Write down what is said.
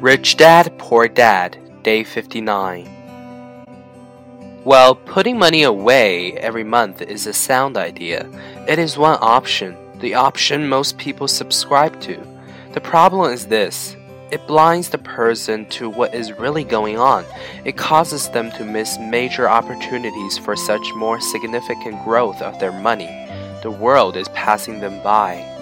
Rich Dad, Poor Dad, Day 59. Well, putting money away every month is a sound idea, it is one option, the option most people subscribe to. The problem is this it blinds the person to what is really going on. It causes them to miss major opportunities for such more significant growth of their money. The world is passing them by.